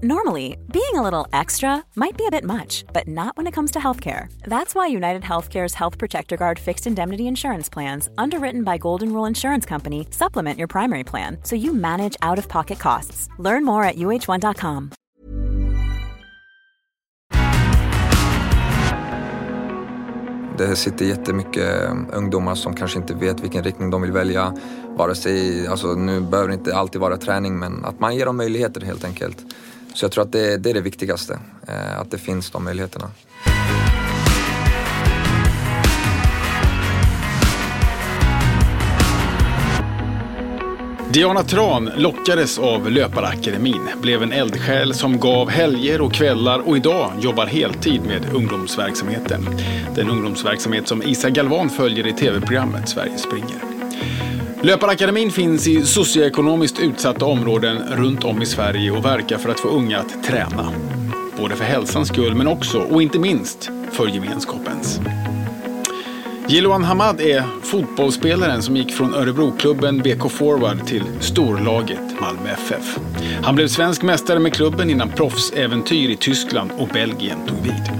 Normally, being a little extra might be a bit much, but not when it comes to healthcare. That's why United Healthcare's Health Protector Guard fixed indemnity insurance plans, underwritten by Golden Rule Insurance Company, supplement your primary plan so you manage out of pocket costs. Learn more at uh1.com. Det sitter jättemycket um, ungdomar som kanske inte vet vilken riktning de vill välja. Vare sig, alltså nu behöver det inte alltid vara träning men att man ger dem möjligheter helt enkelt. Så jag tror att det, det är det viktigaste, eh, att det finns de möjligheterna. Diana Tran lockades av Löparakademin, blev en eldsjäl som gav helger och kvällar och idag jobbar heltid med ungdomsverksamheten. Den ungdomsverksamhet som Isa Galvan följer i tv-programmet Sverige springer. Löparakademin finns i socioekonomiskt utsatta områden runt om i Sverige och verkar för att få unga att träna. Både för hälsans skull men också, och inte minst, för gemenskapens. Jiloan Hamad är fotbollsspelaren som gick från Örebroklubben BK Forward till storlaget Malmö FF. Han blev svensk mästare med klubben innan proffsäventyr i Tyskland och Belgien tog vid.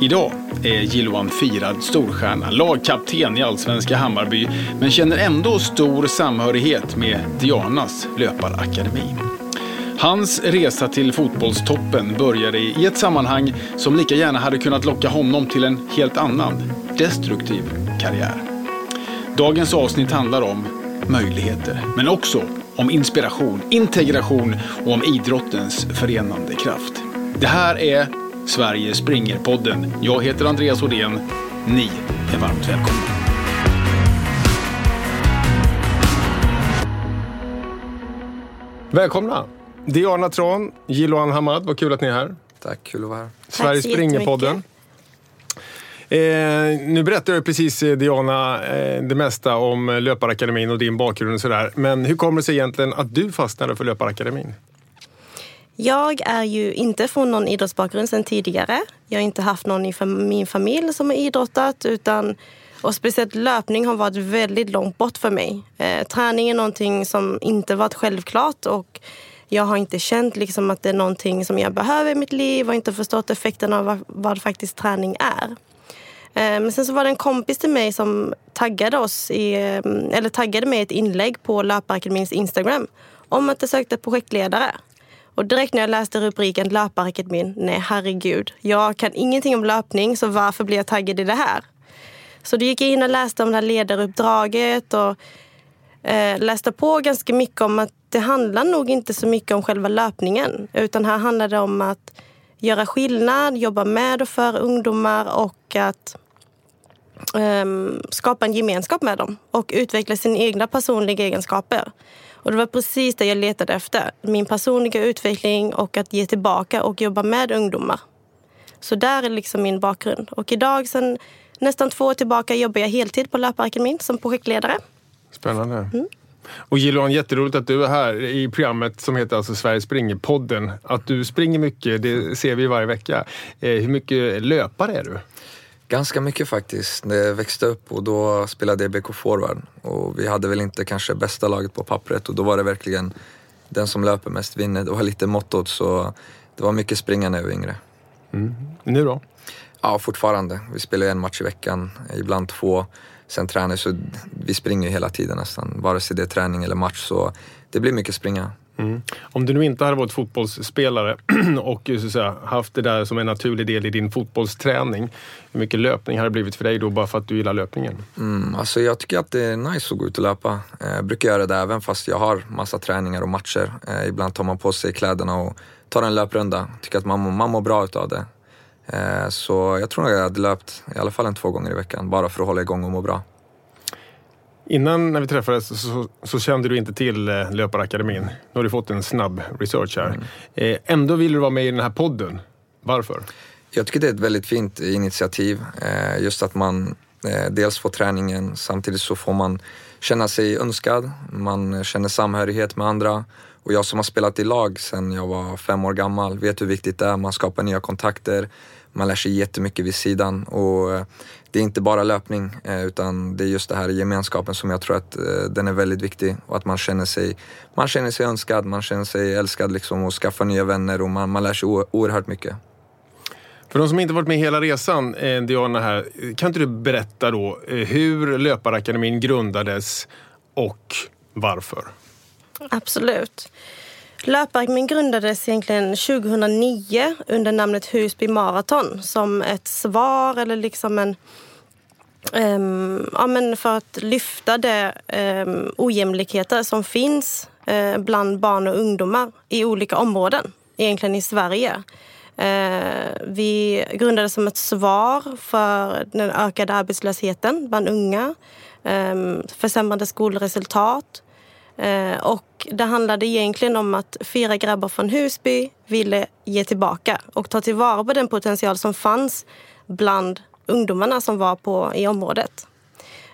Idag är Jiloan firad storstjärna, lagkapten i allsvenska Hammarby, men känner ändå stor samhörighet med Dianas löparakademi. Hans resa till fotbollstoppen började i ett sammanhang som lika gärna hade kunnat locka honom till en helt annan, destruktiv karriär. Dagens avsnitt handlar om möjligheter, men också om inspiration, integration och om idrottens förenande kraft. Det här är Sverige springer-podden. Jag heter Andreas Odén. Ni är varmt välkomna. Välkomna! Diana Tran, Jiloan Hamad, vad kul att ni är här. Tack, kul att vara här. Sverige springer-podden. Eh, nu berättade jag precis eh, Diana eh, det mesta om eh, Löparakademin och din bakgrund och sådär. Men hur kommer det sig egentligen att du fastnade för Löparakademin? Jag är ju inte från någon idrottsbakgrund sedan tidigare. Jag har inte haft någon i min familj som har idrottat. Utan, och speciellt löpning har varit väldigt långt bort för mig. Eh, träning är någonting som inte varit självklart. Och jag har inte känt liksom att det är någonting som jag behöver i mitt liv och inte förstått effekten av vad, vad faktiskt träning är. Eh, men sen så var det en kompis till mig som taggade, oss i, mm, eller taggade mig i ett inlägg på Löparakademins Instagram om att jag sökte projektledare. Och direkt när jag läste rubriken Löparakademin, nej herregud, jag kan ingenting om löpning så varför blir jag taggad i det här? Så då gick jag in och läste om det här ledaruppdraget och eh, läste på ganska mycket om att det handlar nog inte så mycket om själva löpningen. Utan här handlar det om att göra skillnad, jobba med och för ungdomar och att eh, skapa en gemenskap med dem och utveckla sina egna personliga egenskaper. Och det var precis det jag letade efter. Min personliga utveckling och att ge tillbaka och jobba med ungdomar. Så där är liksom min bakgrund. Och idag, sen nästan två år tillbaka, jobbar jag heltid på Löparakademin som projektledare. Spännande. Och Jiloan, jätteroligt att du är här i programmet som heter alltså Sverige springer-podden. Att du springer mycket, det ser vi varje vecka. Eh, hur mycket löpare är du? Ganska mycket faktiskt. När jag växte upp och då spelade jag BK Forward och vi hade väl inte kanske bästa laget på pappret och då var det verkligen den som löper mest vinner. Det var lite mottot så det var mycket springa när jag var yngre. Nu då? Ja, fortfarande. Vi spelar en match i veckan, ibland två. Sen tränar så vi springer hela tiden nästan, vare sig det är träning eller match så det blir mycket springa. Om du nu inte hade varit fotbollsspelare och så säga, haft det där som en naturlig del i din fotbollsträning. Hur mycket löpning hade det blivit för dig då bara för att du gillar löpningen? Mm, alltså jag tycker att det är nice att gå ut och löpa. Jag brukar göra det även fast jag har massa träningar och matcher. Eh, ibland tar man på sig kläderna och tar en löprunda. Tycker att man, mår- man mår bra utav det. Eh, så jag tror nog jag hade löpt i alla fall en två gånger i veckan bara för att hålla igång och må bra. Innan när vi träffades så, så, kände du inte till eh, Löparakademin. Nu har du fått en snabb research här. Eh, ändå vill du vara med i den här podden. Varför? Jag tycker det är ett väldigt fint initiativ. Eh, just att man dels får träningen, samtidigt så får man känna sig önskad. Man känner samhörighet med andra. Och jag som har spelat i lag sedan jag var fem år gammal vet hur viktigt det är. Man skapar nya kontakter, man lär sig jättemycket vid sidan. Och eh, det är inte bara löpning utan det är just det här gemenskapen som jag tror att den är väldigt viktig. Och att man känner sig, man känner sig önskad, man känner sig älskad liksom och skaffar nya vänner och man, man lär sig oerhört mycket. För de som inte varit med hela resan, eh, Diana här, kan inte du berätta då eh, hur Löparakademin grundades och varför? Absolut. Löparmin grundades egentligen 2009 under namnet Husby Marathon som ett svar eller liksom en um, ja, men för att lyfta de um, ojämlikheter som finns uh, bland barn och ungdomar i olika områden, egentligen i Sverige. Uh, vi grundades som ett svar för den ökade arbetslösheten bland unga, um, försämrade skolresultat Eh, och det handlade egentligen om att fyra grabbar från Husby ville ge tillbaka och ta tillvara på den potential som fanns bland ungdomarna som var på, i området.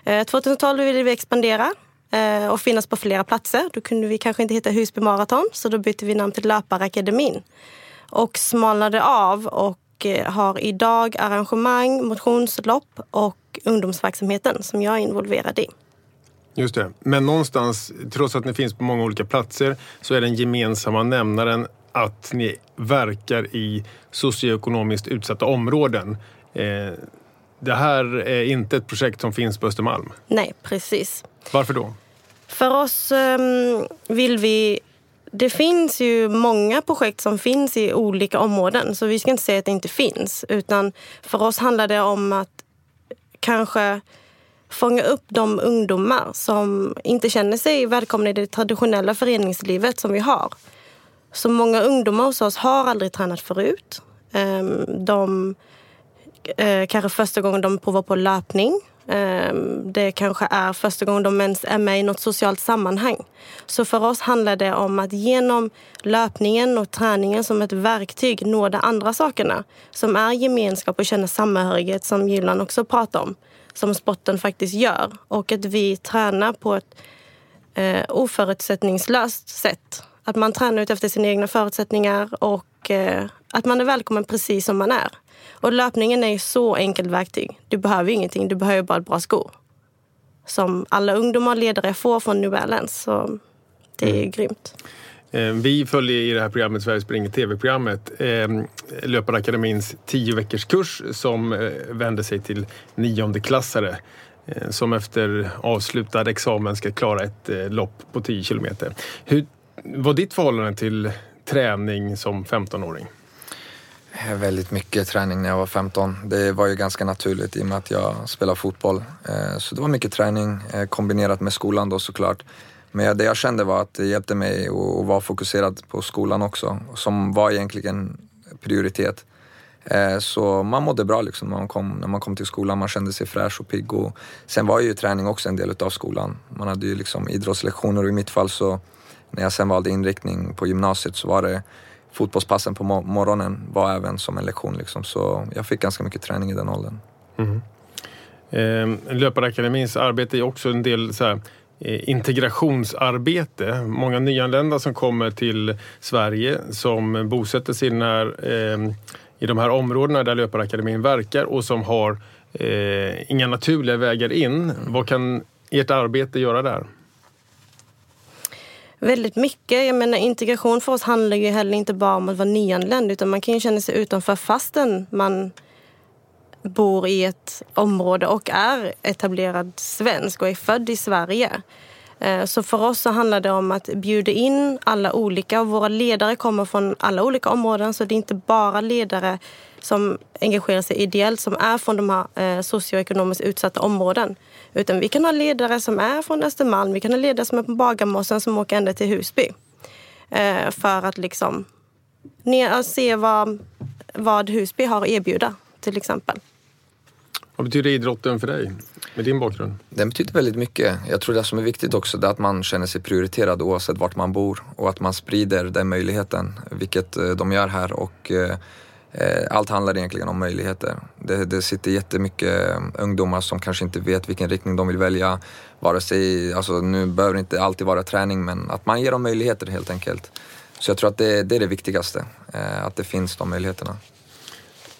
Eh, 2012 ville vi expandera eh, och finnas på flera platser. Då kunde vi kanske inte hitta Husby Marathon så då bytte vi namn till Löparakademin och smalnade av och har idag arrangemang, motionslopp och ungdomsverksamheten som jag är involverad i. Just det. Men någonstans, trots att ni finns på många olika platser, så är den gemensamma nämnaren att ni verkar i socioekonomiskt utsatta områden. Eh, det här är inte ett projekt som finns på Östermalm? Nej, precis. Varför då? För oss um, vill vi det finns ju många projekt som finns i olika områden så vi ska inte säga att det inte finns. Utan för oss handlar det om att kanske fånga upp de ungdomar som inte känner sig välkomna i det traditionella föreningslivet som vi har. Så många ungdomar hos oss har aldrig tränat förut. Ehm, de eh, kanske första gången de provar på löpning ehm, det kanske är första gången de ens är med i något socialt sammanhang. Så för oss handlar det om att genom löpningen och träningen som ett verktyg nå de andra sakerna som är gemenskap och känna samhörighet som Julan också pratar om. Som sporten faktiskt gör. Och att vi tränar på ett eh, oförutsättningslöst sätt. Att man tränar ut efter sina egna förutsättningar och eh, att man är välkommen precis som man är. Och löpningen är ju så enkelt verktyg. Du behöver ingenting, du behöver bara ett bra skor. Som alla ungdomar och ledare får från New Balance. Så det är mm. grymt. Eh, vi följer i det här programmet, Sverige springer TV-programmet, eh, Löparakademins tio veckors kurs som eh, vänder sig till niondeklassare som efter avslutad examen ska klara ett lopp på 10 kilometer. Hur var ditt förhållande till träning som 15-åring? Väldigt mycket träning när jag var 15. Det var ju ganska naturligt i och med att jag spelar fotboll. Så det var mycket träning kombinerat med skolan då såklart. Men det jag kände var att det hjälpte mig att vara fokuserad på skolan också, som var egentligen prioritet. Eh, så man mådde bra liksom när man, kom, när man kom till skolan, man kände sig fräsch och pigg. Och sen var ju träning också en del av skolan. Man hade ju liksom idrottslektioner och i mitt fall så, när jag sen valde inriktning på gymnasiet så var det fotbollspassen på morgonen var även som en lektion. Liksom. Så jag fick ganska mycket träning i den åldern. Mm-hmm. Mm. Eh, Löparakademins arbete är också en del så här, Eh, integrationsarbete. Många nyanlända som kommer till Sverige som bosätter sig när, eh, i de här områdena där Löparakademin verkar och som har eh, inga naturliga vägar in. Vad kan ert arbete göra där? Väldigt mycket. Jag menar, integration för oss handlar ju heller inte bara om att vara nyanländ utan man kan ju känna sig utanför fastän man bor i ett område och är etablerad svensk och är född i Sverige. Eh, så för oss så handlar det om att bjuda in alla olika. Våra ledare kommer från alla olika områden så det är inte bara ledare som engagerar sig ideellt som är från de här eh, socioekonomiskt utsatta områden. Utan vi kan ha ledare som är från Östermalm, vi kan ha ledare som är på Bagarmossen som åker ända till Husby. Eh, för att liksom se vad, vad Husby har att erbjuda till exempel. Vad betyder idrotten för dig, med din bakgrund? Den betyder väldigt mycket. Jag tror det som är viktigt också är att man känner sig prioriterad oavsett vart man bor och att man sprider den möjligheten, vilket eh, de gör här. Och, eh, eh, allt handlar egentligen om möjligheter. Det, det sitter jättemycket eh, ungdomar som kanske inte vet vilken riktning de vill välja. Vare sig, alltså nu behöver det inte alltid vara träning men att man ger dem möjligheter helt enkelt. Så jag tror att det, det är det viktigaste, att det finns de möjligheterna.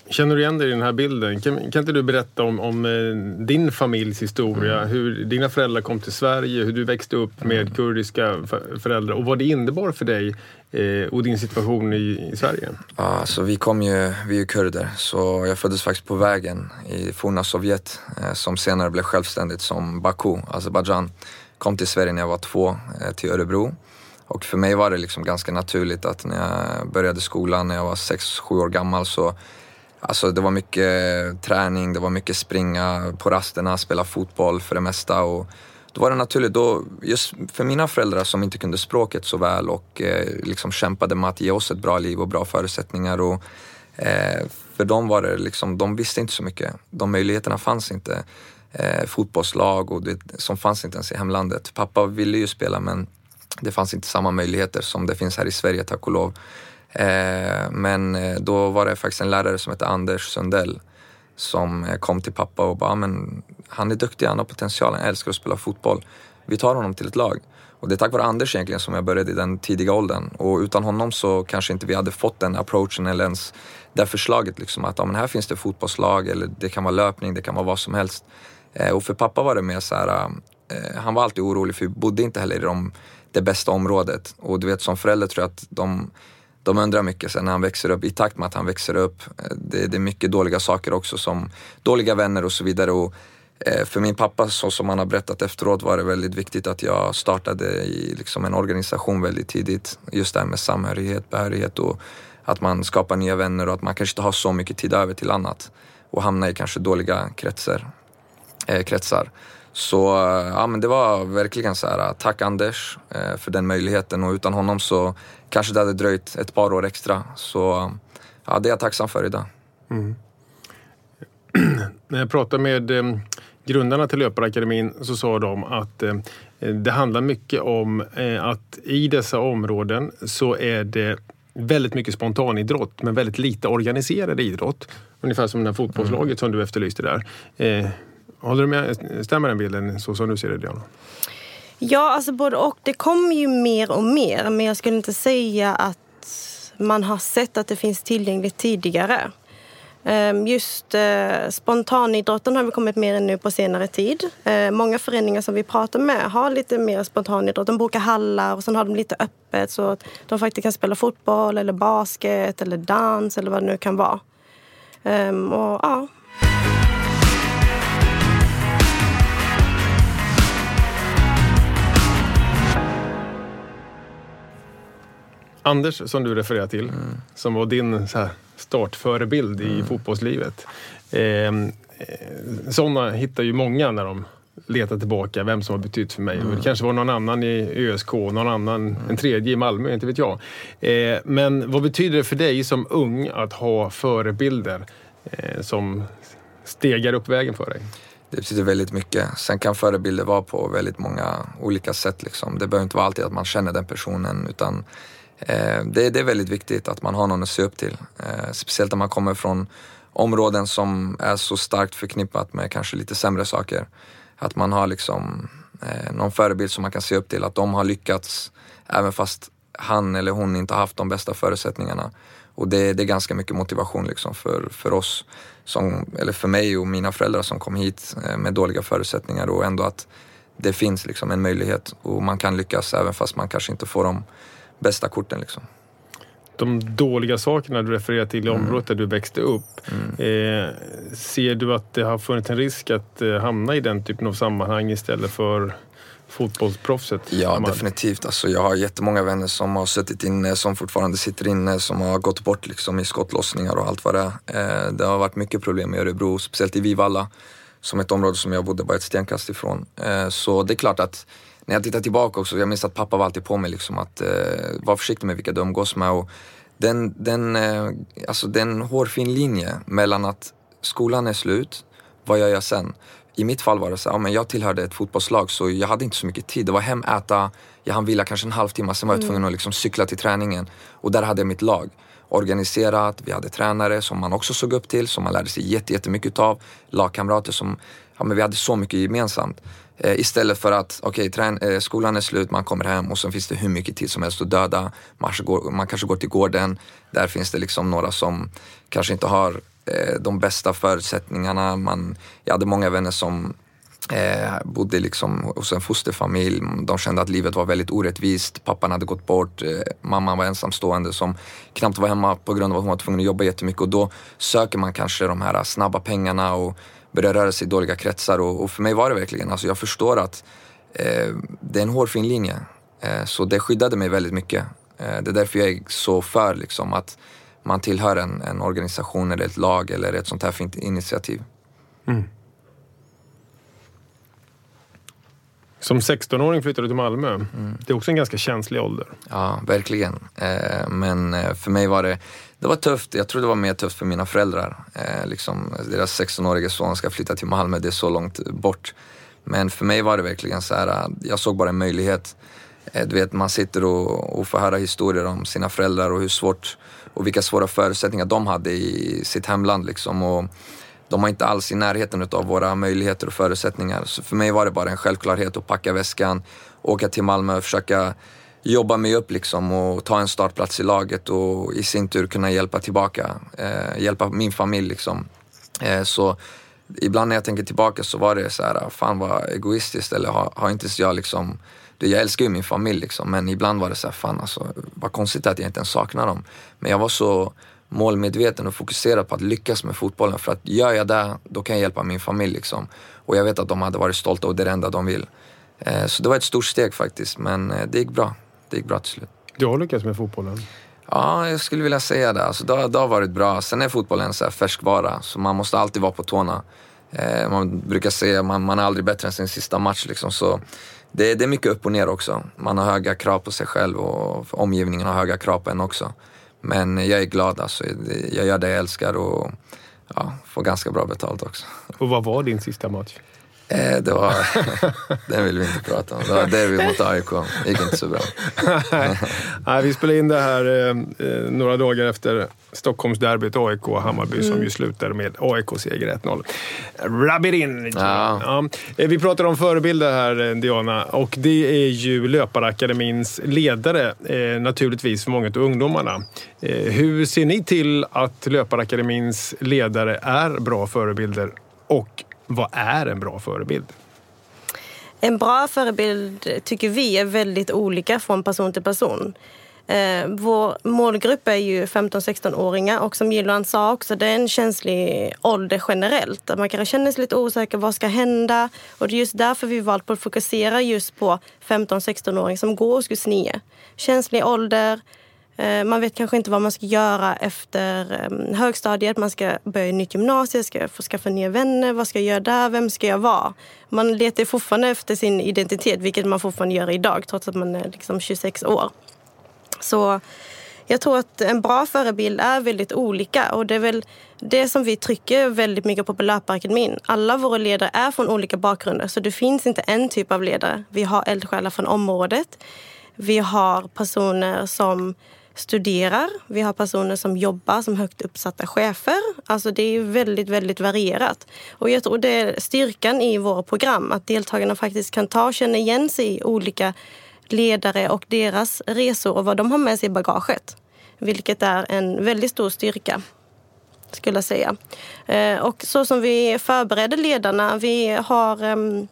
Känner du igen dig i den här bilden? Kan, kan inte du berätta om, om eh, din familjs historia? Mm. Hur dina föräldrar kom till Sverige, hur du växte upp med mm. kurdiska föräldrar och vad det innebar för dig eh, och din situation i, i Sverige? Ja, alltså vi kom ju, vi är ju kurder, så jag föddes faktiskt på vägen i forna Sovjet eh, som senare blev självständigt som Baku, Azerbajdzjan. Kom till Sverige när jag var två, eh, till Örebro. Och för mig var det liksom ganska naturligt att när jag började skolan när jag var sex sju år gammal så Alltså det var mycket eh, träning, det var mycket springa på rasterna, spela fotboll för det mesta. Och då var det naturligt, då, just för mina föräldrar som inte kunde språket så väl och eh, liksom kämpade med att ge oss ett bra liv och bra förutsättningar. Och, eh, för dem var det liksom, de visste inte så mycket. De möjligheterna fanns inte. Eh, fotbollslag och det, som fanns inte ens i hemlandet. Pappa ville ju spela men det fanns inte samma möjligheter som det finns här i Sverige tack och lov. Eh, men eh, då var det faktiskt en lärare som hette Anders Sundell som eh, kom till pappa och bara, ah, men han är duktig, han har potential, han älskar att spela fotboll. Vi tar honom till ett lag. Och det är tack vare Anders egentligen som jag började i den tidiga åldern. Och utan honom så kanske inte vi hade fått den approachen eller ens det förslaget liksom att ja, men här finns det fotbollslag eller det kan vara löpning, det kan vara vad som helst. Och för pappa var det mer så här, han var alltid orolig för vi bodde inte heller i de, det bästa området. Och du vet som förälder tror jag att de de undrar mycket sen när han växer upp, i takt med att han växer upp. Eh, det, det är mycket dåliga saker också som dåliga vänner och så vidare. Och, eh, för min pappa, så som han har berättat efteråt, var det väldigt viktigt att jag startade i liksom en organisation väldigt tidigt. Just det här med samhörighet, behörighet och att man skapar nya vänner och att man kanske inte har så mycket tid över till annat och hamnar i kanske dåliga kretsar. Eh, kretsar. Så eh, ja, men det var verkligen så här, tack Anders eh, för den möjligheten och utan honom så kanske det hade dröjt ett par år extra. Så ja, det är jag tacksam för idag. Mm. När jag pratade med eh, grundarna till Löparakademin så sa de att eh, det handlar mycket om eh, att i dessa områden så är det väldigt mycket spontanidrott men väldigt lite organiserad idrott. Ungefär som det här fotbollslaget mm. som du efterlyste där. Håller du med? Stämmer den bilden så som du ser det Diana? Ja, alltså både och. Det kommer ju mer och mer. Men jag skulle inte säga att man har sett att det finns tillgängligt tidigare. Ehm, just eh, spontanidrotten har vi kommit mer in nu på senare tid. Ehm, många föreningar som vi pratar med har lite mer spontanidrott. De bokar hallar och sen har de lite öppet så att de faktiskt kan spela fotboll eller basket eller dans eller vad det nu kan vara. Ehm, och, ja. Anders, som du refererar till, mm. som var din så här, startförebild i mm. fotbollslivet. Ehm, eh, sådana hittar ju många när de letar tillbaka vem som har betytt för mig. Mm. Det kanske var någon annan i ÖSK, någon annan, mm. en tredje i Malmö, inte vet jag. Eh, men vad betyder det för dig som ung att ha förebilder eh, som stegar upp vägen för dig? Det betyder väldigt mycket. Sen kan förebilder vara på väldigt många olika sätt. Liksom. Det behöver inte vara alltid att man känner den personen utan Eh, det, det, är väldigt viktigt att man har någon att se upp till. Eh, speciellt när man kommer från områden som är så starkt förknippat med kanske lite sämre saker. Att man har liksom eh, någon förebild som man kan se upp till, att de har lyckats även fast han eller hon inte har haft de bästa förutsättningarna. Och det, det är ganska mycket motivation liksom för, för oss, som, eller för mig och mina föräldrar som kom hit eh, med dåliga förutsättningar och ändå att det finns liksom en möjlighet och man kan lyckas även fast man kanske inte får de bästa korten. Liksom. De dåliga sakerna du refererar till i mm. området där du växte upp. Mm. Eh, ser du att det har funnits en risk att eh, hamna i den typen av sammanhang istället för fotbollsproffset? Ja, definitivt. Alltså, jag har jättemånga vänner som har suttit inne, som fortfarande sitter inne, som har gått bort liksom, i skottlossningar och allt vad det är. Eh, det har varit mycket problem i Örebro, speciellt i Vivalla, som ett område som jag bodde bara ett stenkast ifrån. Eh, så det är klart att när jag tittar tillbaka också, jag minns att pappa var alltid på mig liksom att eh, vara försiktig med vilka du umgås med. Och den, den, eh, alltså den hårfin linje mellan att skolan är slut, vad gör jag sen? I mitt fall var det så ja, men jag tillhörde ett fotbollslag så jag hade inte så mycket tid. Det var hem, äta, jag hann vila kanske en halvtimme, sen var jag tvungen att liksom cykla till träningen. Och där hade jag mitt lag organiserat, vi hade tränare som man också såg upp till, som man lärde sig jättemycket av. Lagkamrater som, ja men vi hade så mycket gemensamt. Eh, istället för att, okej, okay, eh, skolan är slut, man kommer hem och så finns det hur mycket tid som helst att döda. Man kanske, går, man kanske går till gården, där finns det liksom några som kanske inte har eh, de bästa förutsättningarna. Man, jag hade många vänner som Eh, bodde liksom hos en fosterfamilj. De kände att livet var väldigt orättvist. Pappan hade gått bort. Eh, mamman var ensamstående som knappt var hemma på grund av att hon var tvungen att jobba jättemycket. Och då söker man kanske de här snabba pengarna och börjar röra sig i dåliga kretsar. Och, och för mig var det verkligen, alltså jag förstår att eh, det är en hårfin linje. Eh, så det skyddade mig väldigt mycket. Eh, det är därför jag är så för liksom, att man tillhör en, en organisation eller ett lag eller ett sånt här fint initiativ. Mm. Som 16-åring flyttade du till Malmö. Mm. Det är också en ganska känslig ålder. Ja, verkligen. Eh, men eh, för mig var det, det var tufft. Jag tror det var mer tufft för mina föräldrar. Eh, liksom, deras 16-årige son ska flytta till Malmö, det är så långt bort. Men för mig var det verkligen så här, eh, jag såg bara en möjlighet. Eh, du vet, man sitter och, och får höra historier om sina föräldrar och hur svårt och vilka svåra förutsättningar de hade i sitt hemland. Liksom. Och, de var inte alls i närheten av våra möjligheter och förutsättningar. Så för mig var det bara en självklarhet att packa väskan, åka till Malmö och försöka jobba mig upp liksom och ta en startplats i laget och i sin tur kunna hjälpa tillbaka, eh, hjälpa min familj liksom. Eh, så ibland när jag tänker tillbaka så var det så här, fan vad egoistiskt eller har, har inte jag liksom jag älskar ju min familj liksom, men ibland var det så här, fan alltså, vad konstigt att jag inte ens saknar dem. Men jag var så målmedveten och fokuserad på att lyckas med fotbollen. För att gör jag det, då kan jag hjälpa min familj liksom. Och jag vet att de hade varit stolta och det är det enda de vill. Eh, så det var ett stort steg faktiskt, men eh, det gick bra. Det gick bra till slut. Du har lyckats med fotbollen? Ja, jag skulle vilja säga det. Alltså, det, har, det har varit bra. Sen är fotbollen så här färskvara, så man måste alltid vara på tårna. Eh, man brukar säga att man, man är aldrig bättre än sin sista match. Liksom, så det, det är mycket upp och ner också. Man har höga krav på sig själv och omgivningen har höga krav på en också. Men jag är glad alltså. Jag gör det jag älskar och ja, får ganska bra betalt också. Och vad var din sista match? Eh, det var... den vill vi inte prata om. Det var derby mot AIK. Det gick inte så bra. Nej, vi spelade in det här eh, eh några dagar efter Stockholmsderbyt AIK och Hammarby mm. som ju slutade med AIK-seger 1-0. Rub in! Ja. Ja. Vi pratar om förebilder här, Diana, och det är ju Löparakademins ledare eh, naturligtvis för många av ungdomarna. Hur ser ni till att Löparakademins ledare är bra förebilder och vad är en bra förebild? En bra förebild tycker vi är väldigt olika från person till person. Eh, vår målgrupp är ju 15-16-åringar och som Gillan sa också, det är en känslig ålder generellt. Man kanske känner sig lite osäker, vad ska hända? Och det är just därför vi valt att fokusera just på 15-16-åringar som går årskurs 9. Känslig ålder, Eh, man vet kanske inte vad man ska göra efter ehm, högstadiet. Man ska börja i nytt gymnasium, ska få skaffa nya vänner. Vad ska jag göra där? Vem ska jag vara? Man letar fortfarande efter sin identitet, vilket man fortfarande gör idag trots att man är liksom 26 år. Så jag tror att en bra förebild är väldigt olika och det är väl det som vi trycker väldigt mycket på på Löparakademin. Alla våra ledare är från olika bakgrunder så det finns inte en typ av ledare. Vi har eldsjälar från området. Vi har personer som studerar. Vi har personer som jobbar som högt uppsatta chefer. Alltså det är väldigt, väldigt varierat. Och jag tror det är styrkan i våra program, att deltagarna faktiskt kan ta och känna igen sig i olika ledare och deras resor och vad de har med sig i bagaget. Vilket är en väldigt stor styrka skulle jag säga. Eh, och så som vi förbereder ledarna, vi har ehm,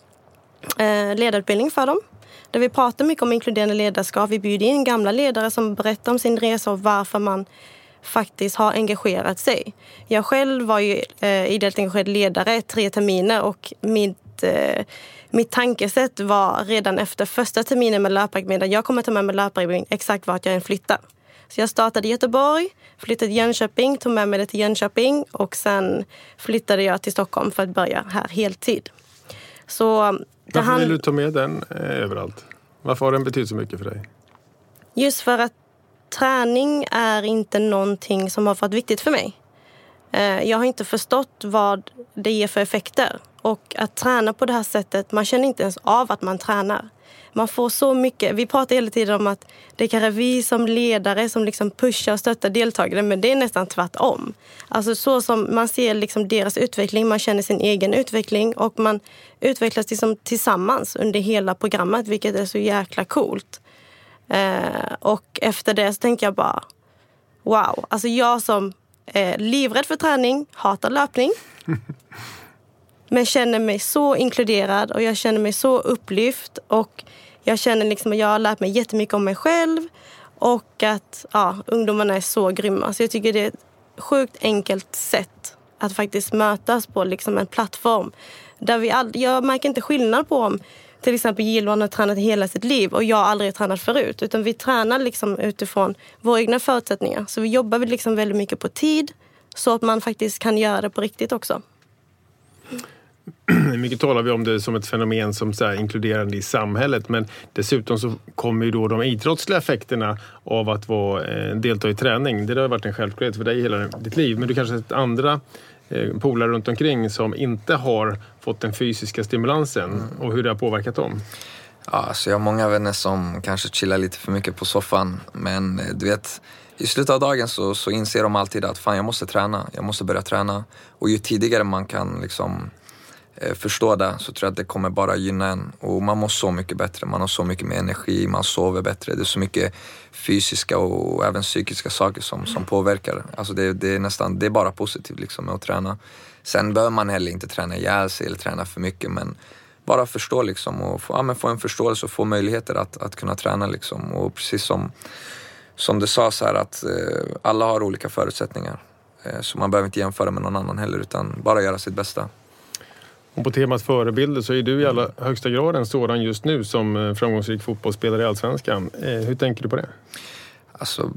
eh, ledarutbildning för dem där vi pratar mycket om inkluderande ledarskap. Vi bjuder in gamla ledare som berättar om sin resa och varför man faktiskt har engagerat sig. Jag själv var ju eh, ideellt engagerad ledare tre terminer och mitt, eh, mitt tankesätt var redan efter första terminen med löparutbildning jag kommer ta med mig löparutbildning exakt vart jag än flyttar. Så jag startade i Göteborg, flyttade till Jönköping, tog med mig det till Jönköping och sen flyttade jag till Stockholm för att börja här heltid. Så varför vill du ta med den eh, överallt? Varför har den betytt så mycket för dig? Just för att träning är inte någonting som har varit viktigt för mig. Eh, jag har inte förstått vad det ger för effekter. Och att träna på det här sättet, man känner inte ens av att man tränar. Man får så mycket. Vi pratar hela tiden om att det är kanske vi som ledare som liksom pushar och stöttar deltagarna, men det är nästan tvärtom. Alltså så som man ser liksom deras utveckling, man känner sin egen utveckling och man utvecklas liksom tillsammans under hela programmet, vilket är så jäkla coolt. Eh, och efter det så tänker jag bara, wow. Alltså jag som är livrädd för träning, hatar löpning. men känner mig så inkluderad och jag känner mig så upplyft. Och jag känner liksom att jag har lärt mig jättemycket om mig själv. Och att ja, ungdomarna är så grymma. Så jag tycker det är ett sjukt enkelt sätt att faktiskt mötas på liksom en plattform. Där vi all, jag märker inte skillnad på om till exempel Gilvan har tränat hela sitt liv och jag aldrig tränat förut. Utan vi tränar liksom utifrån våra egna förutsättningar. Så vi jobbar liksom väldigt mycket på tid så att man faktiskt kan göra det på riktigt också mycket talar vi om det som ett fenomen som så inkluderande i samhället men dessutom så kommer ju då de idrottsliga effekterna av att vara, eh, delta i träning. Det har varit en självklarhet för dig hela ditt liv men du kanske har andra eh, polare runt omkring som inte har fått den fysiska stimulansen mm. och hur det har påverkat dem? Ja, alltså jag har många vänner som kanske chillar lite för mycket på soffan men eh, du vet i slutet av dagen så, så inser de alltid att fan jag måste träna, jag måste börja träna. Och ju tidigare man kan liksom Eh, förstå det så tror jag att det kommer bara gynna en. Och man mår så mycket bättre, man har så mycket mer energi, man sover bättre. Det är så mycket fysiska och även psykiska saker som, som påverkar. Alltså det, det är nästan, det är bara positivt liksom med att träna. Sen behöver man heller inte träna ihjäl sig eller träna för mycket men bara förstå liksom och få, ja, få en förståelse och få möjligheter att, att kunna träna liksom. Och precis som, som det sades här att eh, alla har olika förutsättningar. Eh, så man behöver inte jämföra med någon annan heller utan bara göra sitt bästa. Och på temat förebilder så är du i allra högsta grad en sådan just nu som eh, framgångsrik fotbollsspelare i Allsvenskan. Eh, hur tänker du på det? Alltså,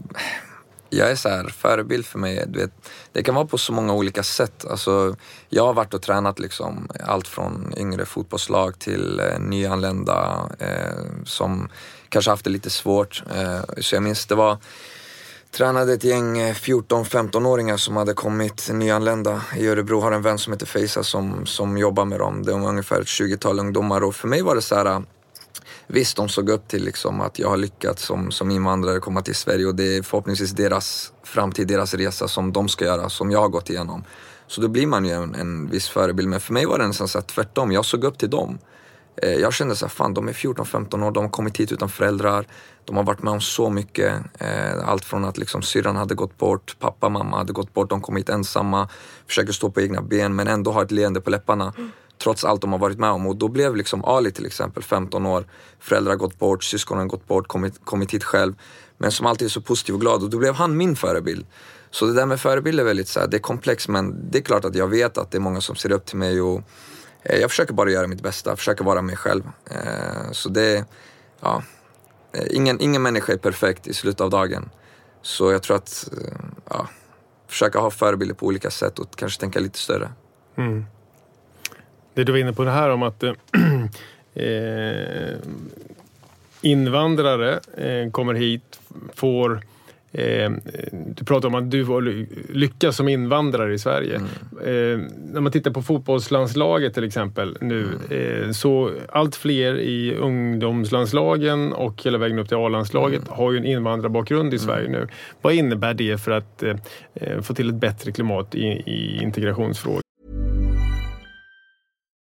jag är så här, förebild för mig, du vet, det kan vara på så många olika sätt. Alltså, jag har varit och tränat liksom, allt från yngre fotbollslag till eh, nyanlända eh, som kanske haft det lite svårt. Eh, så jag minns det var Tränade ett gäng eh, 14-15-åringar som hade kommit nyanlända i Örebro. Har en vän som heter Feisa som, som jobbar med dem. De var ungefär ett 20-tal ungdomar och för mig var det så här Visst, de såg upp till liksom att jag har lyckats som, som invandrare komma till Sverige och det är förhoppningsvis deras framtid, deras resa som de ska göra, som jag har gått igenom. Så då blir man ju en, en viss förebild. Men för mig var det nästan så här tvärtom, jag såg upp till dem. Eh, jag kände så här, fan de är 14-15 år, de har kommit hit utan föräldrar. De har varit med om så mycket. Eh, allt från att liksom syrran hade gått bort, pappa, mamma hade gått bort, de kom hit ensamma, försöker stå på egna ben men ändå har ett leende på läpparna. Trots allt de har varit med om. Och då blev liksom Ali till exempel 15 år, föräldrar gått bort, syskonen gått bort, kommit, kommit hit själv. Men som alltid är så positiv och glad och då blev han min förebild. Så det där med förebild är väldigt så här, det är komplext men det är klart att jag vet att det är många som ser upp till mig och Eh, jag försöker bara göra mitt bästa, försöka vara mig själv. Eh, så det, ja, Eh, ingen, ingen människa är perfekt i slutet av dagen. Så jag tror att, eh, ja, försöka ha förebilder på olika sätt och kanske tänka lite större. Mm. Det du var inne på det här om att eh, eh invandrare eh, kommer hit, får Eh, du pratar om att du lyckas som invandrare i Sverige. Mm. Eh, när man tittar på fotbollslandslaget till exempel nu, mm. eh, så allt fler i ungdomslandslagen och hela vägen upp till A-landslaget mm. har ju en invandrarbakgrund i Sverige nu. Vad innebär det för att få till ett bättre klimat i, i integrationsfrågor?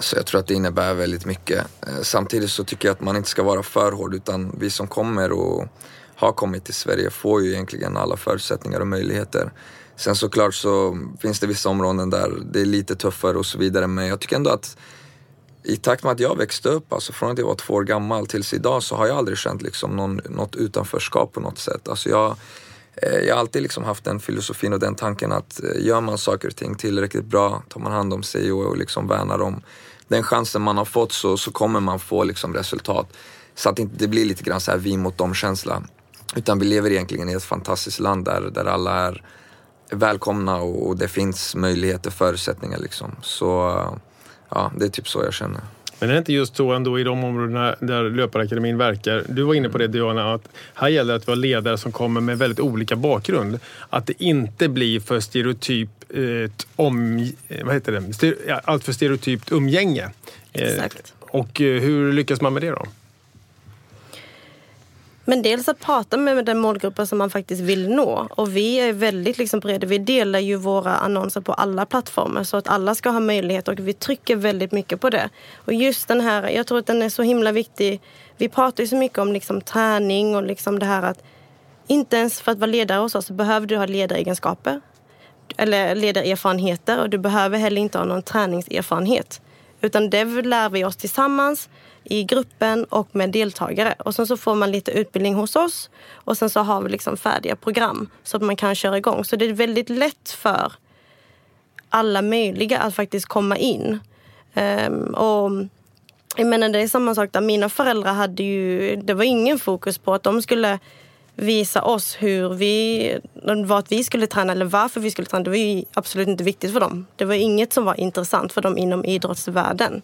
Så jag tror att det innebär väldigt mycket. Eh, samtidigt så tycker jag att man inte ska vara för hård utan vi som kommer och har kommit till Sverige får ju egentligen alla förutsättningar och möjligheter. Sen såklart så finns det vissa områden där det är lite tuffare och så vidare men jag tycker ändå att i takt med att jag växte upp, alltså från att jag var två år gammal tills idag så har jag aldrig känt liksom någon, något utanförskap på något sätt. Alltså jag, Eh, jag har alltid liksom haft den filosofin och den tanken att eh, gör man saker och ting tillräckligt bra, tar man hand om sig och, och liksom värnar om den chansen man har fått så, så kommer man få liksom resultat. Så att det inte blir lite grann så här vi mot dem-känsla. Utan vi lever egentligen i ett fantastiskt land där, där alla är välkomna och, och det finns möjligheter, förutsättningar liksom. Så ja, det är typ så jag känner. Men är det inte just så ändå i de områdena där Löparakademin verkar? Du var inne på det Diana, att här gäller det att vara ledare som kommer med väldigt olika bakgrund. Att det inte blir för stereotyp eh, om, vad heter det? Allt för stereotypt umgänge. Eh, Exakt. och eh, hur lyckas man med det då? Men dels att prata med den målgruppen som man faktiskt vill nå. Och vi är väldigt liksom breda. Vi delar ju våra annonser på alla plattformar så att alla ska ha möjlighet och vi trycker väldigt mycket på det. Och just den här, jag tror att den är så himla viktig. Vi pratar ju så mycket om liksom träning och liksom det här att inte ens för att vara ledare hos oss så behöver du ha ledaregenskaper eller ledarerfarenheter och du behöver heller inte ha någon träningserfarenhet. Utan det lär vi oss tillsammans i gruppen och med deltagare. Och sen så får man lite utbildning hos oss och sen så har vi liksom färdiga program så att man kan köra igång. Så det är väldigt lätt för alla möjliga att faktiskt komma in. Um, och jag menar det är samma sak där mina föräldrar hade ju, det var ingen fokus på att de skulle visa oss hur vi, vart vi skulle träna eller varför vi skulle träna. Det var ju absolut inte viktigt för dem. Det var inget som var intressant för dem inom idrottsvärlden.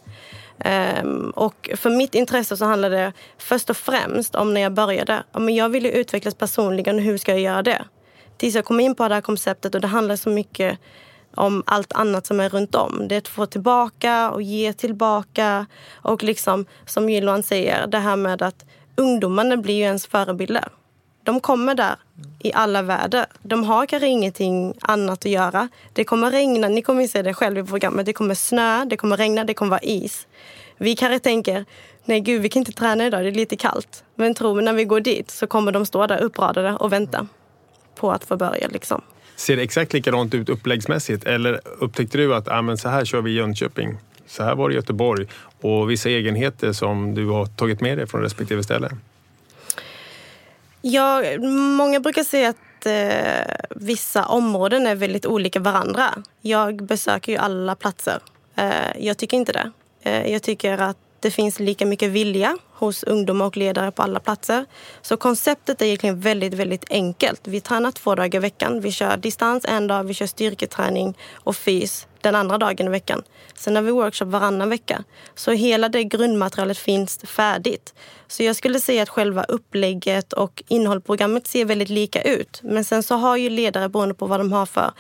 Um, och för mitt intresse så handlade det först och främst om när jag började. Men jag ville utvecklas personligen, hur ska jag göra det? Tills jag kom in på det här konceptet och det handlar så mycket om allt annat som är runt om. Det är att få tillbaka och ge tillbaka. Och liksom, som Gillan säger, det här med att ungdomarna blir ju ens förebilder. De kommer där i alla väder. De har kanske ingenting annat att göra. Det kommer regna, ni kommer se det själv i programmet. Det kommer snö, det kommer regna, det kommer vara is. Vi kanske tänker, nej gud vi kan inte träna idag, det är lite kallt. Men tro mig, när vi går dit så kommer de stå där uppradade och vänta på att få börja. Liksom. Ser det exakt likadant ut uppläggsmässigt eller upptäckte du att ah, men så här kör vi i Jönköping? Så här var det i Göteborg och vissa egenheter som du har tagit med dig från respektive ställe? Ja, många brukar säga att eh, vissa områden är väldigt olika varandra. Jag besöker ju alla platser. Eh, jag tycker inte det. Eh, jag tycker att det finns lika mycket vilja hos ungdomar och ledare på alla platser. Så konceptet är egentligen väldigt, väldigt enkelt. Vi tränar två dagar i veckan. Vi kör distans en dag, vi kör styrketräning och fys den andra dagen i veckan. Sen har vi workshop varannan vecka. Så hela det grundmaterialet finns färdigt. Så jag skulle säga att själva upplägget och innehållsprogrammet ser väldigt lika ut. Men sen så har ju ledare, beroende på vad de har för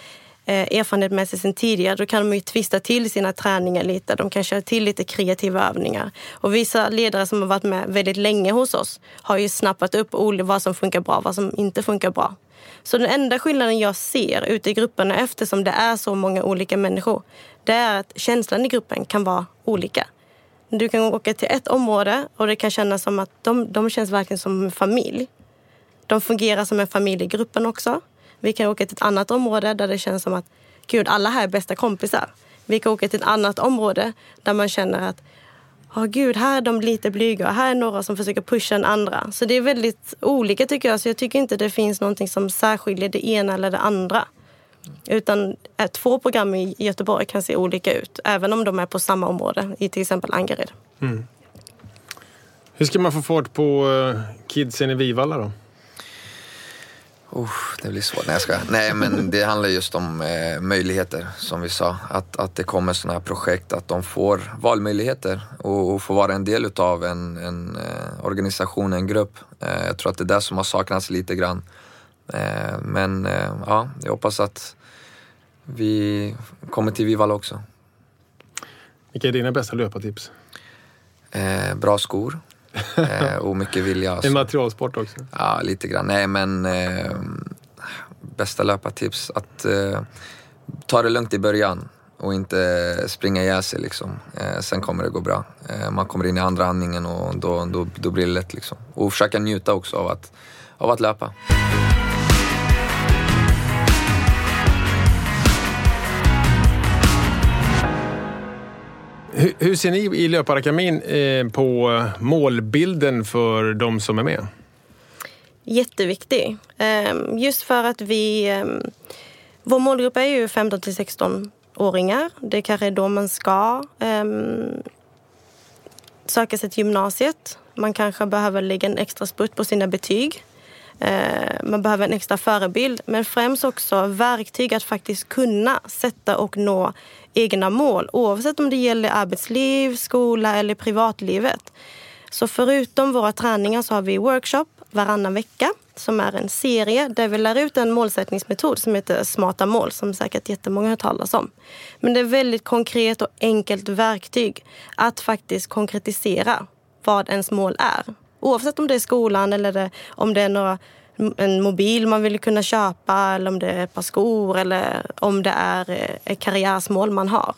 eh, erfarenhet med sig sen tidigare, då kan de ju twista till sina träningar lite. De kan köra till lite kreativa övningar. Och vissa ledare som har varit med väldigt länge hos oss har ju snappat upp vad som funkar bra, vad som inte funkar bra. Så den enda skillnaden jag ser ute i grupperna eftersom det är så många olika människor, det är att känslan i gruppen kan vara olika. Du kan åka till ett område och det kan kännas som att de, de känns verkligen som en familj. De fungerar som en familj i gruppen också. Vi kan åka till ett annat område där det känns som att gud, alla här är bästa kompisar. Vi kan åka till ett annat område där man känner att oh, gud, här är de lite blyga och här är några som försöker pusha den andra. Så det är väldigt olika tycker jag. Så jag tycker inte det finns någonting som särskiljer det ena eller det andra. Utan eh, två program i Göteborg kan se olika ut, även om de är på samma område, i till exempel Angered. Mm. Hur ska man få fart på eh, kidsen i Vivalla då? Oh, det blir svårt. Nej, jag ska. Nej, men det handlar just om eh, möjligheter, som vi sa. Att, att det kommer sådana här projekt, att de får valmöjligheter och, och får vara en del utav en, en eh, organisation, en grupp. Eh, jag tror att det är det som har saknats lite grann. Eh, men eh, ja, jag hoppas att vi kommer till Vivalla också. Vilka är dina bästa löpartips? Eh, bra skor eh, och mycket vilja. En materialsport också. Ja, lite grann. Nej, men eh, bästa löpartips att eh, ta det lugnt i början och inte springa ihjäl sig liksom. Eh, sen kommer det gå bra. Eh, man kommer in i andra andningen och då, då, då blir det lätt liksom. Och försöka njuta också av att, av att löpa. Hur, hur ser ni i Löparakademin eh, på målbilden för de som är med? Jätteviktig. Ehm, just för att vi... Ehm, vår målgrupp är ju 15 till 16-åringar. Det kanske är då man ska ehm, söka sig till gymnasiet. Man kanske behöver lägga en extra spurt på sina betyg. Eh, man behöver en extra förebild, men främst också verktyg att faktiskt kunna sätta och nå egna mål oavsett om det gäller arbetsliv, skola eller privatlivet. Så förutom våra träningar så har vi workshop varannan vecka som är en serie där vi lär ut en målsättningsmetod som heter smarta mål som säkert jättemånga har hört talas om. Men det är väldigt konkret och enkelt verktyg att faktiskt konkretisera vad ens mål är. Oavsett om det är skolan eller det, om det är några, en mobil man vill kunna köpa eller om det är ett par skor eller om det är eh, ett karriärsmål man har.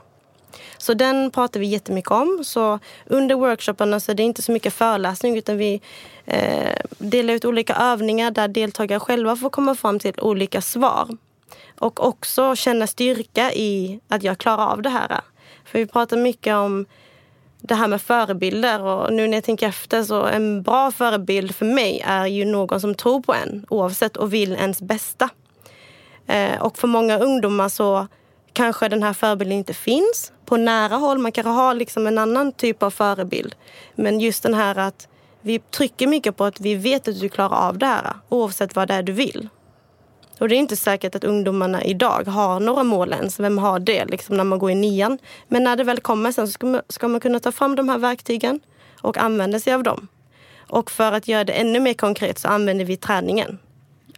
Så den pratar vi jättemycket om. Så under workshoparna så är det inte så mycket föreläsning utan vi eh, delar ut olika övningar där deltagare själva får komma fram till olika svar. Och också känna styrka i att jag klarar av det här. För vi pratar mycket om det här med förebilder och nu när jag tänker efter så en bra förebild för mig är ju någon som tror på en oavsett och vill ens bästa. Eh, och för många ungdomar så kanske den här förebilden inte finns på nära håll. Man kanske har liksom en annan typ av förebild. Men just den här att vi trycker mycket på att vi vet att du klarar av det här oavsett vad det är du vill. Och det är inte säkert att ungdomarna idag har några mål ens. Vem har det liksom när man går i nian? Men när det väl kommer sen så ska man, ska man kunna ta fram de här verktygen och använda sig av dem. Och för att göra det ännu mer konkret så använder vi träningen.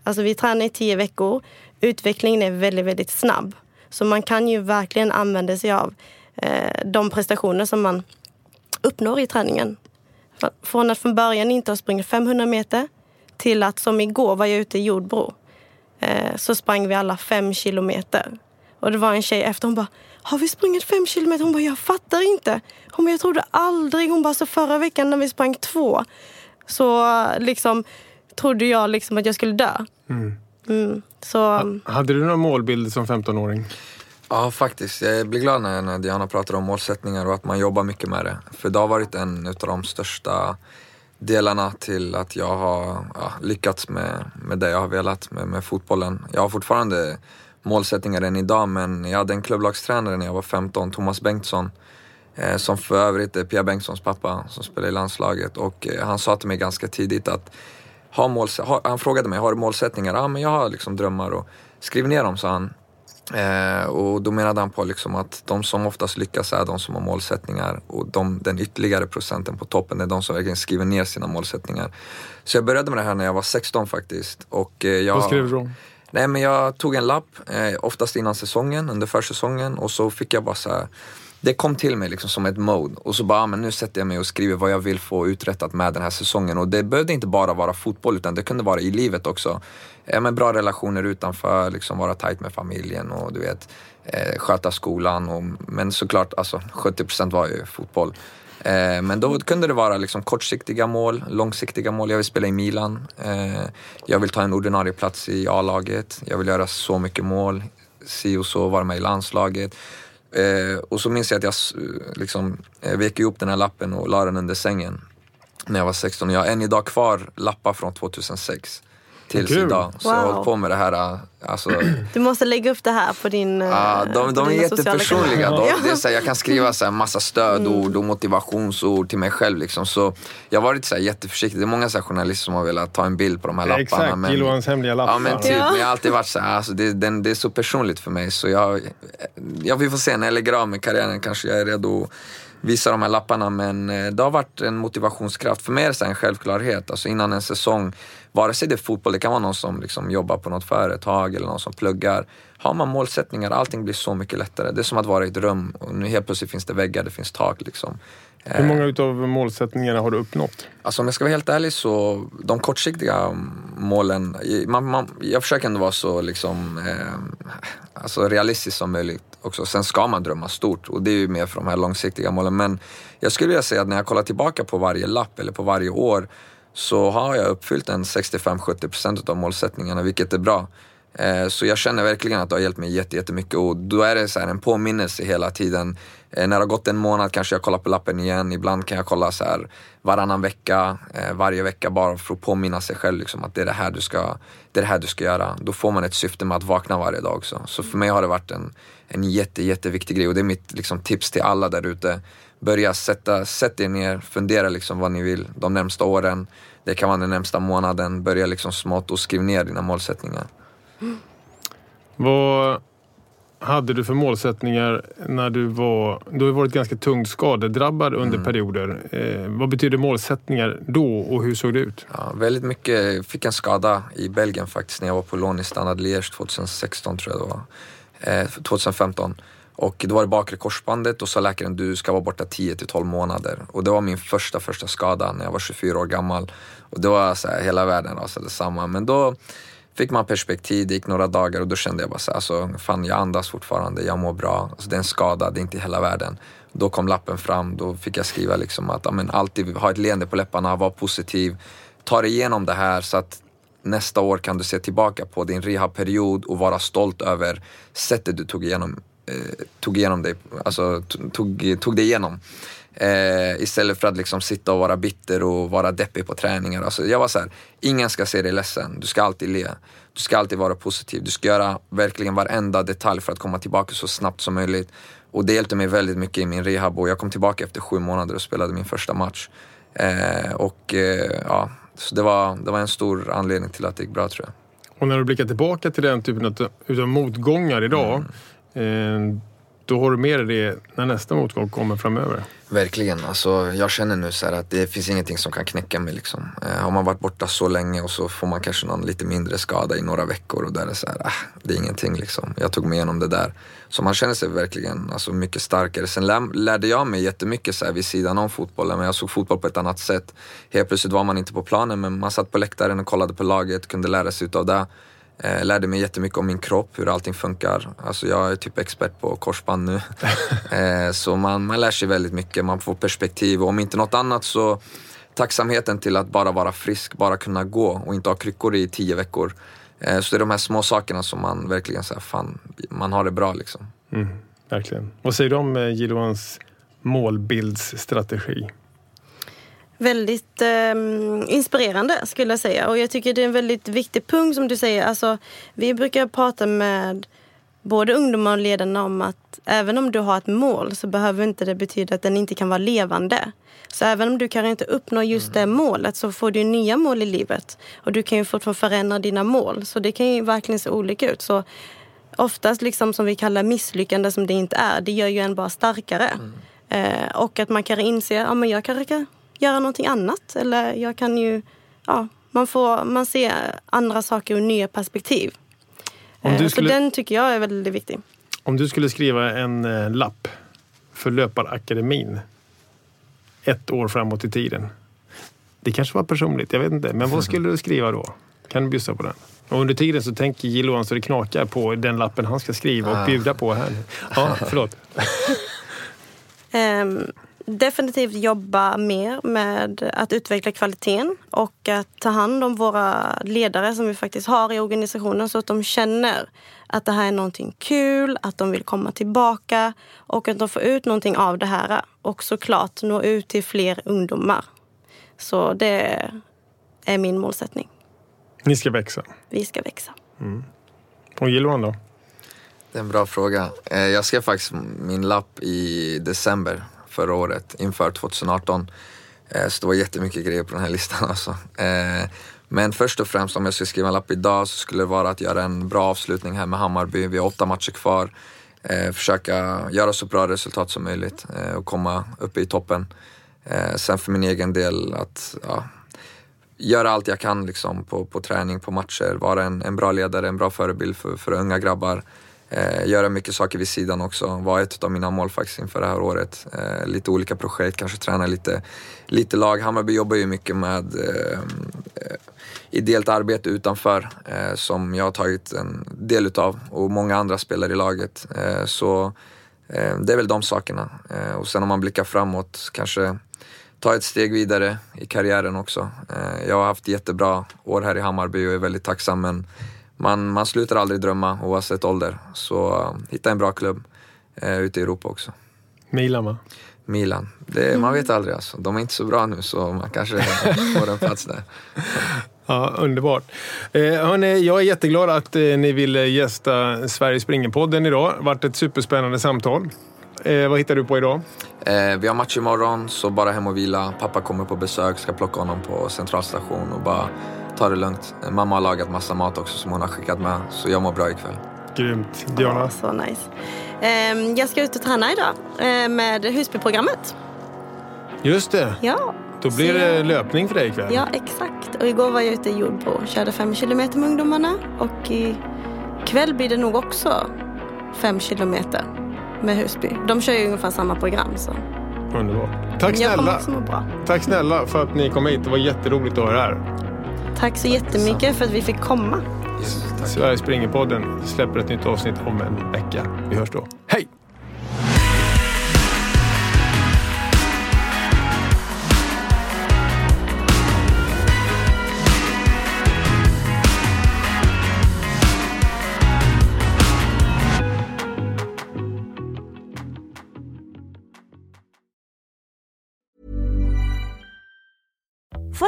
Alltså vi tränar i tio veckor. Utvecklingen är väldigt, väldigt snabb. Så man kan ju verkligen använda sig av eh, de prestationer som man uppnår i träningen. Från att från början inte ha sprungit 500 meter till att som igår var jag ute i Jordbro. Eh, så sprang vi alla fem kilometer. Och det var en tjej efter, hon bara har vi sprungit fem kilometer? Hon bara, jag fattar inte. Hon bara, jag trodde aldrig. Hon bara, så förra veckan när vi sprang två så liksom trodde jag liksom att jag skulle dö. Mm. Så Hade du några målbilder som 15-åring? Ja, faktiskt. Jag blir glad när, när Diana pratar om målsättningar och att man jobbar mycket med det. För det har varit en av de största delarna till att jag har ja, lyckats med, med det jag har velat med, med fotbollen. Jag har fortfarande målsättningar än idag men jag hade en klubblagstränare när jag var 15, Thomas Bengtsson. Eh, som för övrigt är Pia Bengtssons pappa som spelar i landslaget. Och eh, han sa till mig ganska tidigt att ha måls- ha, han frågade mig, har du målsättningar? Ja, men jag har liksom drömmar och skriv ner dem, sa han. Eh, och då menade han på liksom att de som oftast lyckas är de som har målsättningar och de, den ytterligare procenten på toppen är de som verkligen skriver ner sina målsättningar. Så jag började med det här när jag var 16 faktiskt. Och, eh, jag, Vad skrev du då? Nej men jag tog en lapp, eh, oftast innan säsongen, under försäsongen och så fick jag bara så här, det kom till mig liksom som ett mode och så bara, ah, men nu sätter jag mig och skriver vad jag vill få uträttat med den här säsongen och det behövde inte bara vara fotboll utan det kunde vara i livet också ja, men bra relationer utanför, liksom vara tajt med familjen och du vet, eh, sköta skolan och, men såklart alltså 70 procent var ju fotboll. Eh, men då kunde det vara liksom kortsiktiga mål, långsiktiga mål. Jag vill spela i Milan. Eh, jag vill ta en ordinarie plats i A-laget. Jag vill göra så mycket mål. Si och så, vara med i landslaget. Eh, och så minns jag att jag liksom, eh, vek ihop den här lappen och la den under sängen när jag var 16. Jag har än idag kvar lappar från 2006 tills Kul. idag. Så jag har Wow. hållit på med det här. äh, Alltså, Du måste lägga upp det här på din Ja, eh, de, på de är jättepersonliga. De, det är så här, jag kan skriva så här massa stödord och motivationsord till mig själv. Liksom. Så jag har varit så här jätteförsiktig. Det är många så här journalister som har velat ta en bild på de här lapparna. Exakt, men, Gillohans hemliga lappar. Ja men typ, Ja. men jag har alltid varit så här, alltså, det, den, det är så personligt för mig. Så jag, jag, vi får se, när jag lägger av med karriären kanske jag är redo att visa de här lapparna. Men eh, det har varit en motivationskraft. För mig är det en självklarhet. Alltså innan en säsong, vare sig det är fotboll, det kan vara någon som liksom jobbar på något företag eller någon som pluggar. Har man målsättningar, allting blir så mycket lättare. Det är som att vara i ett rum och nu helt plötsligt finns det väggar, det finns tak liksom. Hur många utav målsättningarna har du uppnått? Alltså om jag ska vara helt ärlig så, de kortsiktiga målen, man, man, jag försöker ändå vara så liksom, eh, alltså realistisk som möjligt också. Sen ska man drömma stort och det är ju mer för de här långsiktiga målen. Men jag skulle vilja säga att när jag kollar tillbaka på varje lapp eller på varje år så har jag uppfyllt en 65-70% av målsättningarna, vilket är bra. Eh, så jag känner verkligen att det har hjälpt mig jättemycket och då är det så här en påminnelse hela tiden. Eh, när det har gått en månad kanske jag kollar på lappen igen. Ibland kan jag kolla så här varannan vecka, eh, varje vecka bara för att påminna sig själv liksom att det är det här du ska, det är det här du ska göra. Då får man ett syfte med att vakna varje dag också. Så för mig har det varit en, en jätte, jätteviktig grej och det är mitt liksom, tips till alla där ute. Börja sätta, sätt er ner, fundera liksom vad ni vill de närmsta åren. Det kan vara den närmsta månaden. Börja liksom smått och skriv ner dina målsättningar. Vad hade du för målsättningar när du var... Du har varit ganska tungt skadedrabbad under Mm. perioder. Eh, vad betyder målsättningar då och hur såg det ut? Ja, väldigt mycket. Jag fick en skada i Belgien faktiskt när jag var på lån i Standard Liège 2016 tror jag det var. Eh, 2015. Och då var det bakre korsbandet och sa läkaren du ska vara borta 10 till 12 månader. Och det var min första, första skada när jag var 24 år gammal. Och det var så här, hela världen rasade samman. Men då fick man perspektiv, det gick några dagar och då kände jag bara så här, alltså, fan jag andas fortfarande, jag mår bra. Alltså, det är en skada, det är inte hela världen. Då kom lappen fram, då fick jag skriva liksom att amen, alltid ha ett leende på läpparna, var positiv. Ta dig igenom det här så att nästa år kan du se tillbaka på din rehabperiod och vara stolt över sättet du tog igenom, eh, tog igenom dig, alltså tog, tog dig igenom. Eh, istället för att liksom sitta och vara bitter och vara deppig på träningar. Alltså jag var så här, ingen ska se dig ledsen. Du ska alltid le. Du ska alltid vara positiv. Du ska göra verkligen varenda detalj för att komma tillbaka så snabbt som möjligt. Och det hjälpte mig väldigt mycket i min rehab och jag kom tillbaka efter sju månader och spelade min första match. Eh, och eh, ja, så det var, det var en stor anledning till att det gick bra tror jag. Och när du blickar tillbaka till den typen av, motgångar idag. Mm. Då har du med dig det när nästa motgång kommer framöver. Verkligen. Alltså, jag känner nu så här att det finns ingenting som kan knäcka mig. Liksom. Eh, har man varit borta så länge och så får man kanske någon lite mindre skada i några veckor och där är det så här, ah, det är ingenting liksom. Jag tog mig igenom det där. Så man känner sig verkligen alltså, mycket starkare. Sen lär, lärde jag mig jättemycket så här, vid sidan om fotbollen, men jag såg fotboll på ett annat sätt. Helt plötsligt var man inte på planen, men man satt på läktaren och kollade på laget, kunde lära sig utav det. Eh, lärde mig jättemycket om min kropp, hur allting funkar. Alltså jag är typ expert på korsband nu. eh, så man, man lär sig väldigt mycket, man får perspektiv och om inte något annat så tacksamheten till att bara vara frisk, bara kunna gå och inte ha kryckor i tio veckor. Eh, så det är de här små sakerna som man verkligen säger, fan, man har det bra liksom. Mm, verkligen. Vad säger du om Gilohans målbildsstrategi? Väldigt eh, inspirerande skulle jag säga. Och jag tycker det är en väldigt viktig punkt som du säger. Alltså, vi brukar prata med både ungdomar och ledarna om att även om du har ett mål så behöver inte det betyda att den inte kan vara levande. Så även om du kan inte uppnå just det målet så får du nya mål i livet. Och du kan ju fortfarande förändra dina mål. Så det kan ju verkligen se olika ut. Så oftast liksom som vi kallar misslyckande som det inte är, det gör ju en bara starkare. Eh, och att man kan inse, ja men jag kanske kan göra någonting annat. Eller jag kan ju, ja, man får, man ser andra saker ur nya perspektiv. Eh, skulle- Så den tycker jag är väldigt viktig. Om du skulle skriva en eh, lapp för Löparakademin ett år framåt i tiden. Det kanske var personligt, jag vet inte. Men vad skulle du skriva då? Kan du bjussa på den? Och under tiden så tänker Jill så det knakar på den lappen han ska skriva och Ah. bjuda på här. Ja, förlåt. Ehm, definitivt jobba mer med att utveckla kvaliteten och att ta hand om våra ledare som vi faktiskt har i organisationen så att de känner att det här är någonting kul, att de vill komma tillbaka och att de får ut någonting av det här. Och såklart nå ut till fler ungdomar. Så det är min målsättning. Ni ska växa. Vi ska växa. Och Gilvan då? Det är en bra fråga. Eh, Jag skrev faktiskt min lapp i december förra året inför 2018. Eh, Så det var jättemycket grejer på den här listan alltså. Eh, Men först och främst om jag skulle skriva en lapp idag så skulle det vara att göra en bra avslutning här med Hammarby. Vi har åtta matcher kvar. Eh, Försöka göra så bra resultat som möjligt eh, och komma uppe i toppen. Eh, Sen för min egen del att ja, göra allt jag kan liksom, på, på träning, på matcher, vara en, en bra ledare, en bra förebild för, för unga grabbar. Eh, göra mycket saker vid sidan också, var ett av mina mål faktiskt inför det här året. Eh, lite olika projekt, kanske träna lite, lite lag. Hammarby jobbar ju mycket med eh, eh, ideellt arbete utanför eh, som jag har tagit en del utav och många andra spelare i laget. Eh, så eh, det är väl de sakerna. Eh, och sen om man blickar framåt, kanske ta ett steg vidare i karriären också. Eh, Jag har haft jättebra år här i Hammarby och är väldigt tacksam men man, man slutar aldrig drömma oavsett ålder. Så eh, hitta en bra klubb eh, ute i Europa också. Milan va? Milan, det, man vet aldrig alltså. De är inte så bra nu så man kanske får en plats där. Ja, underbart. Eh, hörni, jag är jätteglad att eh, ni ville gästa Sveriges Springerpodden idag. Det har varit ett superspännande samtal. Eh, vad hittar du på idag? Eh, vi har match imorgon så bara hem och vila. Pappa kommer på besök, ska plocka honom på centralstation och bara ta det lugnt. Mamma har lagat massa mat också som hon har skickat med så jag mår bra ikväll. Grymt. Diana? Ja, så nice. Ehm, Jag ska ut och träna idag eh, med Husbyprogrammet. Just det. Ja. Då blir Så det löpning för dig ikväll. Ja, exakt. Och igår var jag ute i Jordbro och körde fem kilometer med ungdomarna. Och ikväll blir det nog också fem kilometer med Husby. De kör ju ungefär samma program. Så. Underbart. Tack Jag kommer snälla. också må bra. Tack snälla för att ni kom hit. Det var jätteroligt att ha er här. Tack så jättemycket för att vi fick komma. Yes, tack. Sveriges Springerpodden släpper ett nytt avsnitt om en vecka. Vi hörs då. Hej!